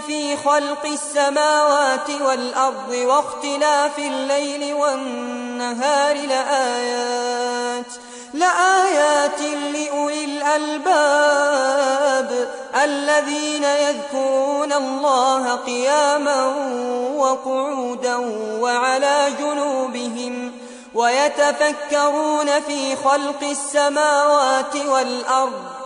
في خلق السماوات والأرض واختلاف الليل والنهار لآيات لآيات لأولي الألباب الذين يذكرون الله قياما وقعودا وعلى جنوبهم ويتفكرون في خلق السماوات والأرض.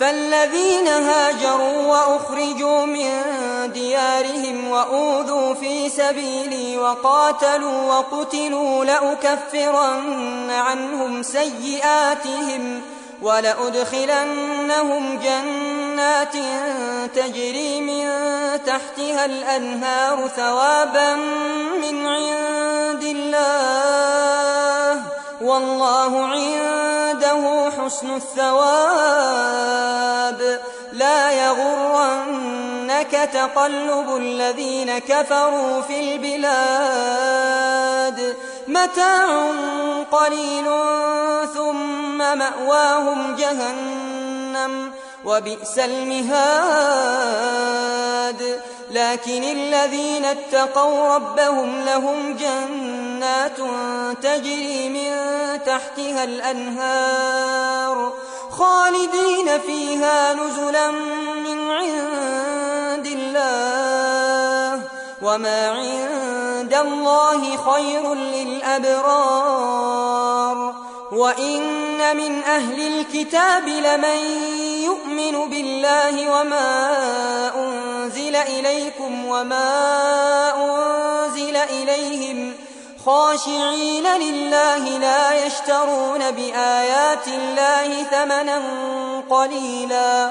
فالذين هاجروا وأخرجوا من ديارهم وأوذوا في سبيلي وقاتلوا وقتلوا لأكفرن عنهم سيئاتهم ولأدخلنهم جنات تجري من تحتها الأنهار ثوابا من عند الله. والله عنده حسن الثواب. يغرنك تقلب الذين كفروا في البلاد. متاع قليل ثم مأواهم جهنم وبئس المهاد. لكن الذين اتقوا ربهم لهم جنات تجري من تحتها الأنهار خالدين فيها نزلا وما عند الله خير للأبرار وإن من أهل الكتاب لمن يؤمن بالله وما أنزل إليكم وما أنزل إليهم خاشعين لله لا يشترون بآيات الله ثمنا قليلا